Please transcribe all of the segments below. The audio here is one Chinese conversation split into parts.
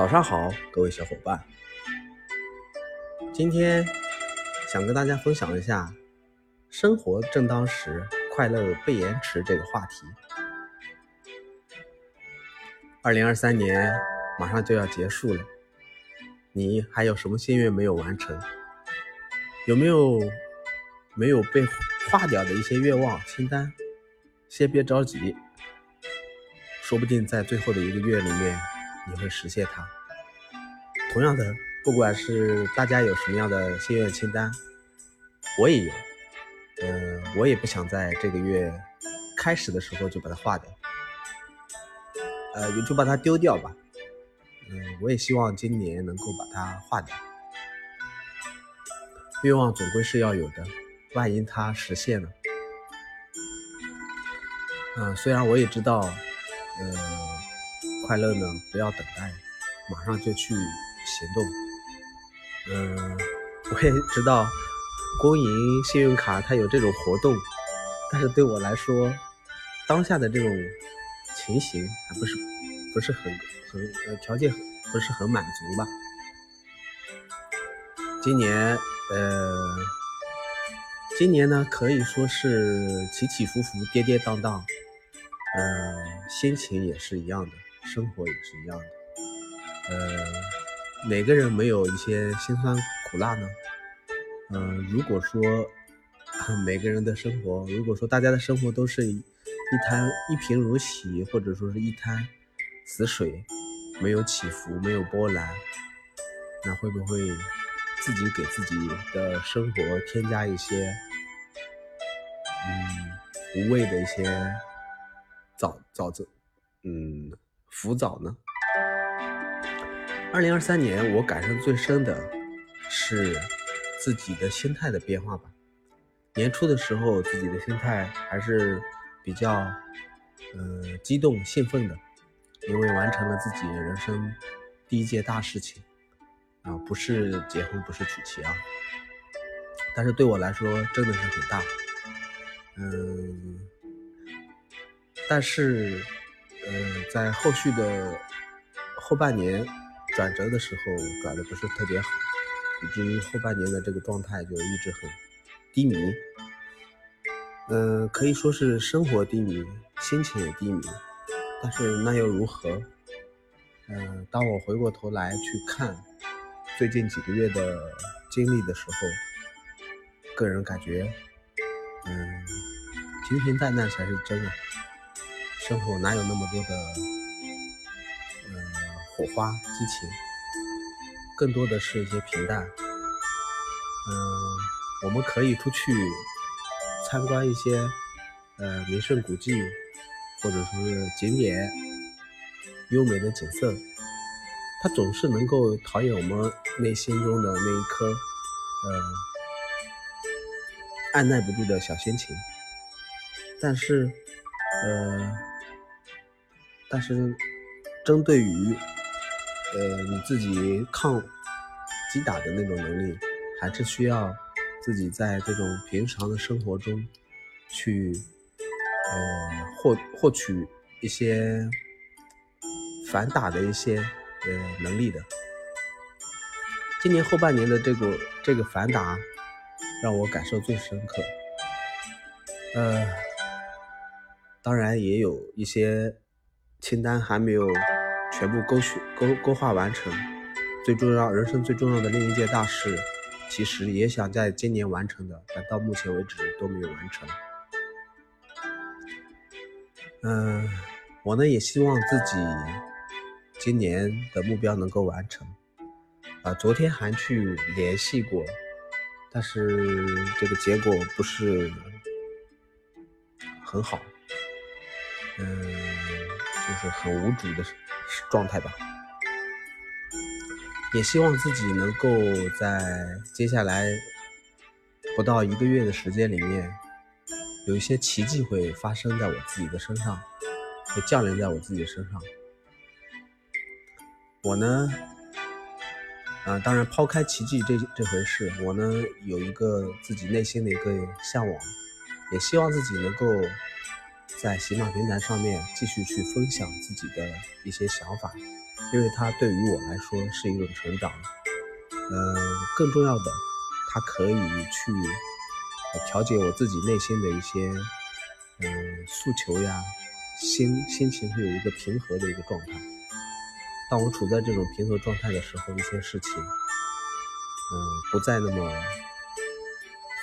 早上好，各位小伙伴。今天想跟大家分享一下“生活正当时，快乐被延迟”这个话题。二零二三年马上就要结束了，你还有什么心愿没有完成？有没有没有被划掉的一些愿望清单？先别着急，说不定在最后的一个月里面。你会实现它。同样的，不管是大家有什么样的心愿清单，我也有。嗯，我也不想在这个月开始的时候就把它划掉，呃，就把它丢掉吧。嗯，我也希望今年能够把它划掉。愿望总归是要有的，万一它实现了，嗯，虽然我也知道，嗯。快乐呢？不要等待，马上就去行动。嗯，我也知道公银信用卡它有这种活动，但是对我来说，当下的这种情形还不是不是很很呃条件不是很满足吧。今年呃，今年呢可以说是起起伏伏、跌跌宕宕，呃，心情也是一样的。生活也是一样的，呃，哪个人没有一些辛酸苦辣呢？嗯，如果说 每个人的生活，如果说大家的生活都是一滩一贫如洗，或者说是一滩死水，没有起伏，没有波澜，那会不会自己给自己的生活添加一些嗯无谓的一些沼沼泽？嗯。浮躁呢？二零二三年我感受最深的是自己的心态的变化吧。年初的时候，自己的心态还是比较呃激动兴奋的，因为完成了自己人生第一件大事情啊，不是结婚，不是娶妻啊。但是对我来说真的是很大，嗯，但是。嗯，在后续的后半年转折的时候，转的不是特别好，以至于后半年的这个状态就一直很低迷。嗯，可以说是生活低迷，心情也低迷。但是那又如何？嗯，当我回过头来去看最近几个月的经历的时候，个人感觉，嗯，平平淡淡才是真啊。生活哪有那么多的，呃，火花激情？更多的是一些平淡。嗯，我们可以出去参观一些，呃，名胜古迹，或者说是景点，优美的景色，它总是能够陶冶我们内心中的那一颗，呃，按耐不住的小心情。但是，呃。但是，针对于，呃，你自己抗击打的那种能力，还是需要自己在这种平常的生活中，去，呃，获获取一些反打的一些呃能力的。今年后半年的这个这个反打，让我感受最深刻。呃，当然也有一些。清单还没有全部勾选、勾勾画完成，最重要、人生最重要的另一件大事，其实也想在今年完成的，但到目前为止都没有完成。嗯，我呢也希望自己今年的目标能够完成。啊，昨天还去联系过，但是这个结果不是很好。嗯。很无主的状态吧，也希望自己能够在接下来不到一个月的时间里面，有一些奇迹会发生在我自己的身上，会降临在我自己的身上。我呢，啊，当然抛开奇迹这这回事，我呢有一个自己内心的一个向往，也希望自己能够。在喜马平台上面继续去分享自己的一些想法，因为它对于我来说是一种成长。嗯，更重要的，它可以去调节我自己内心的一些嗯诉求呀，心心情会有一个平和的一个状态。当我处在这种平和状态的时候，一些事情，嗯，不再那么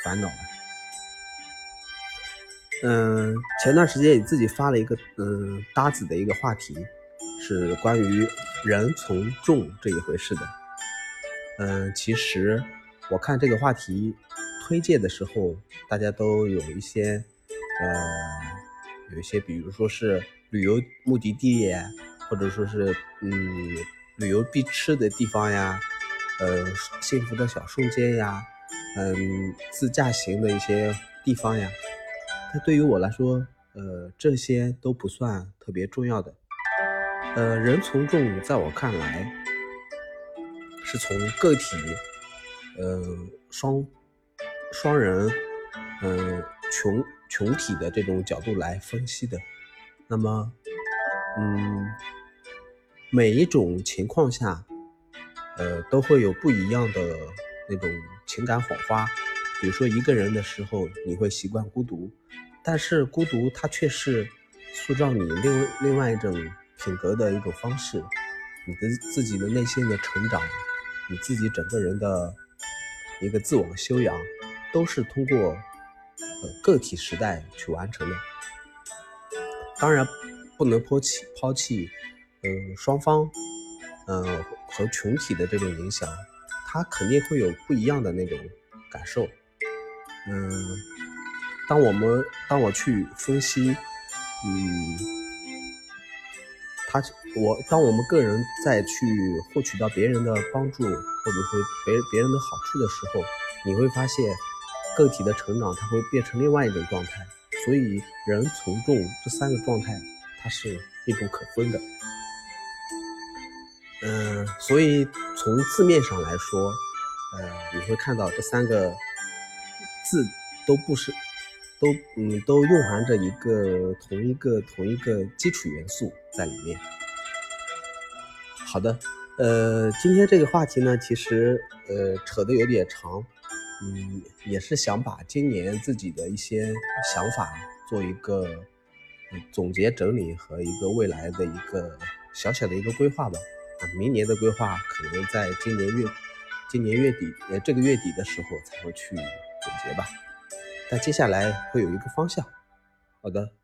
烦恼了。嗯，前段时间也自己发了一个嗯搭子的一个话题，是关于人从众这一回事的。嗯，其实我看这个话题推荐的时候，大家都有一些呃，有一些，比如说是旅游目的地，或者说是嗯旅游必吃的地方呀，呃幸福的小瞬间呀，嗯自驾行的一些地方呀。但对于我来说，呃，这些都不算特别重要的。呃，人从众，在我看来，是从个体，呃，双双人，嗯，群群体的这种角度来分析的。那么，嗯，每一种情况下，呃，都会有不一样的那种情感火花。比如说一个人的时候，你会习惯孤独，但是孤独它却是塑造你另另外一种品格的一种方式，你的自己的内心的成长，你自己整个人的一个自我修养，都是通过个体时代去完成的。当然不能抛弃抛弃，嗯双方，嗯和群体的这种影响，它肯定会有不一样的那种感受。嗯，当我们当我去分析，嗯，他我当我们个人再去获取到别人的帮助，或者说别别人的好处的时候，你会发现个体的成长，它会变成另外一种状态。所以，人从众这三个状态，它是一种可分的。嗯，所以从字面上来说，呃，你会看到这三个。字都不是，都嗯都蕴含着一个同一个同一个基础元素在里面。好的，呃，今天这个话题呢，其实呃扯得有点长，嗯，也是想把今年自己的一些想法做一个总结整理和一个未来的一个小小的一个规划吧。啊，明年的规划可能在今年月今年月底呃这个月底的时候才会去。总结吧，但接下来会有一个方向。好的。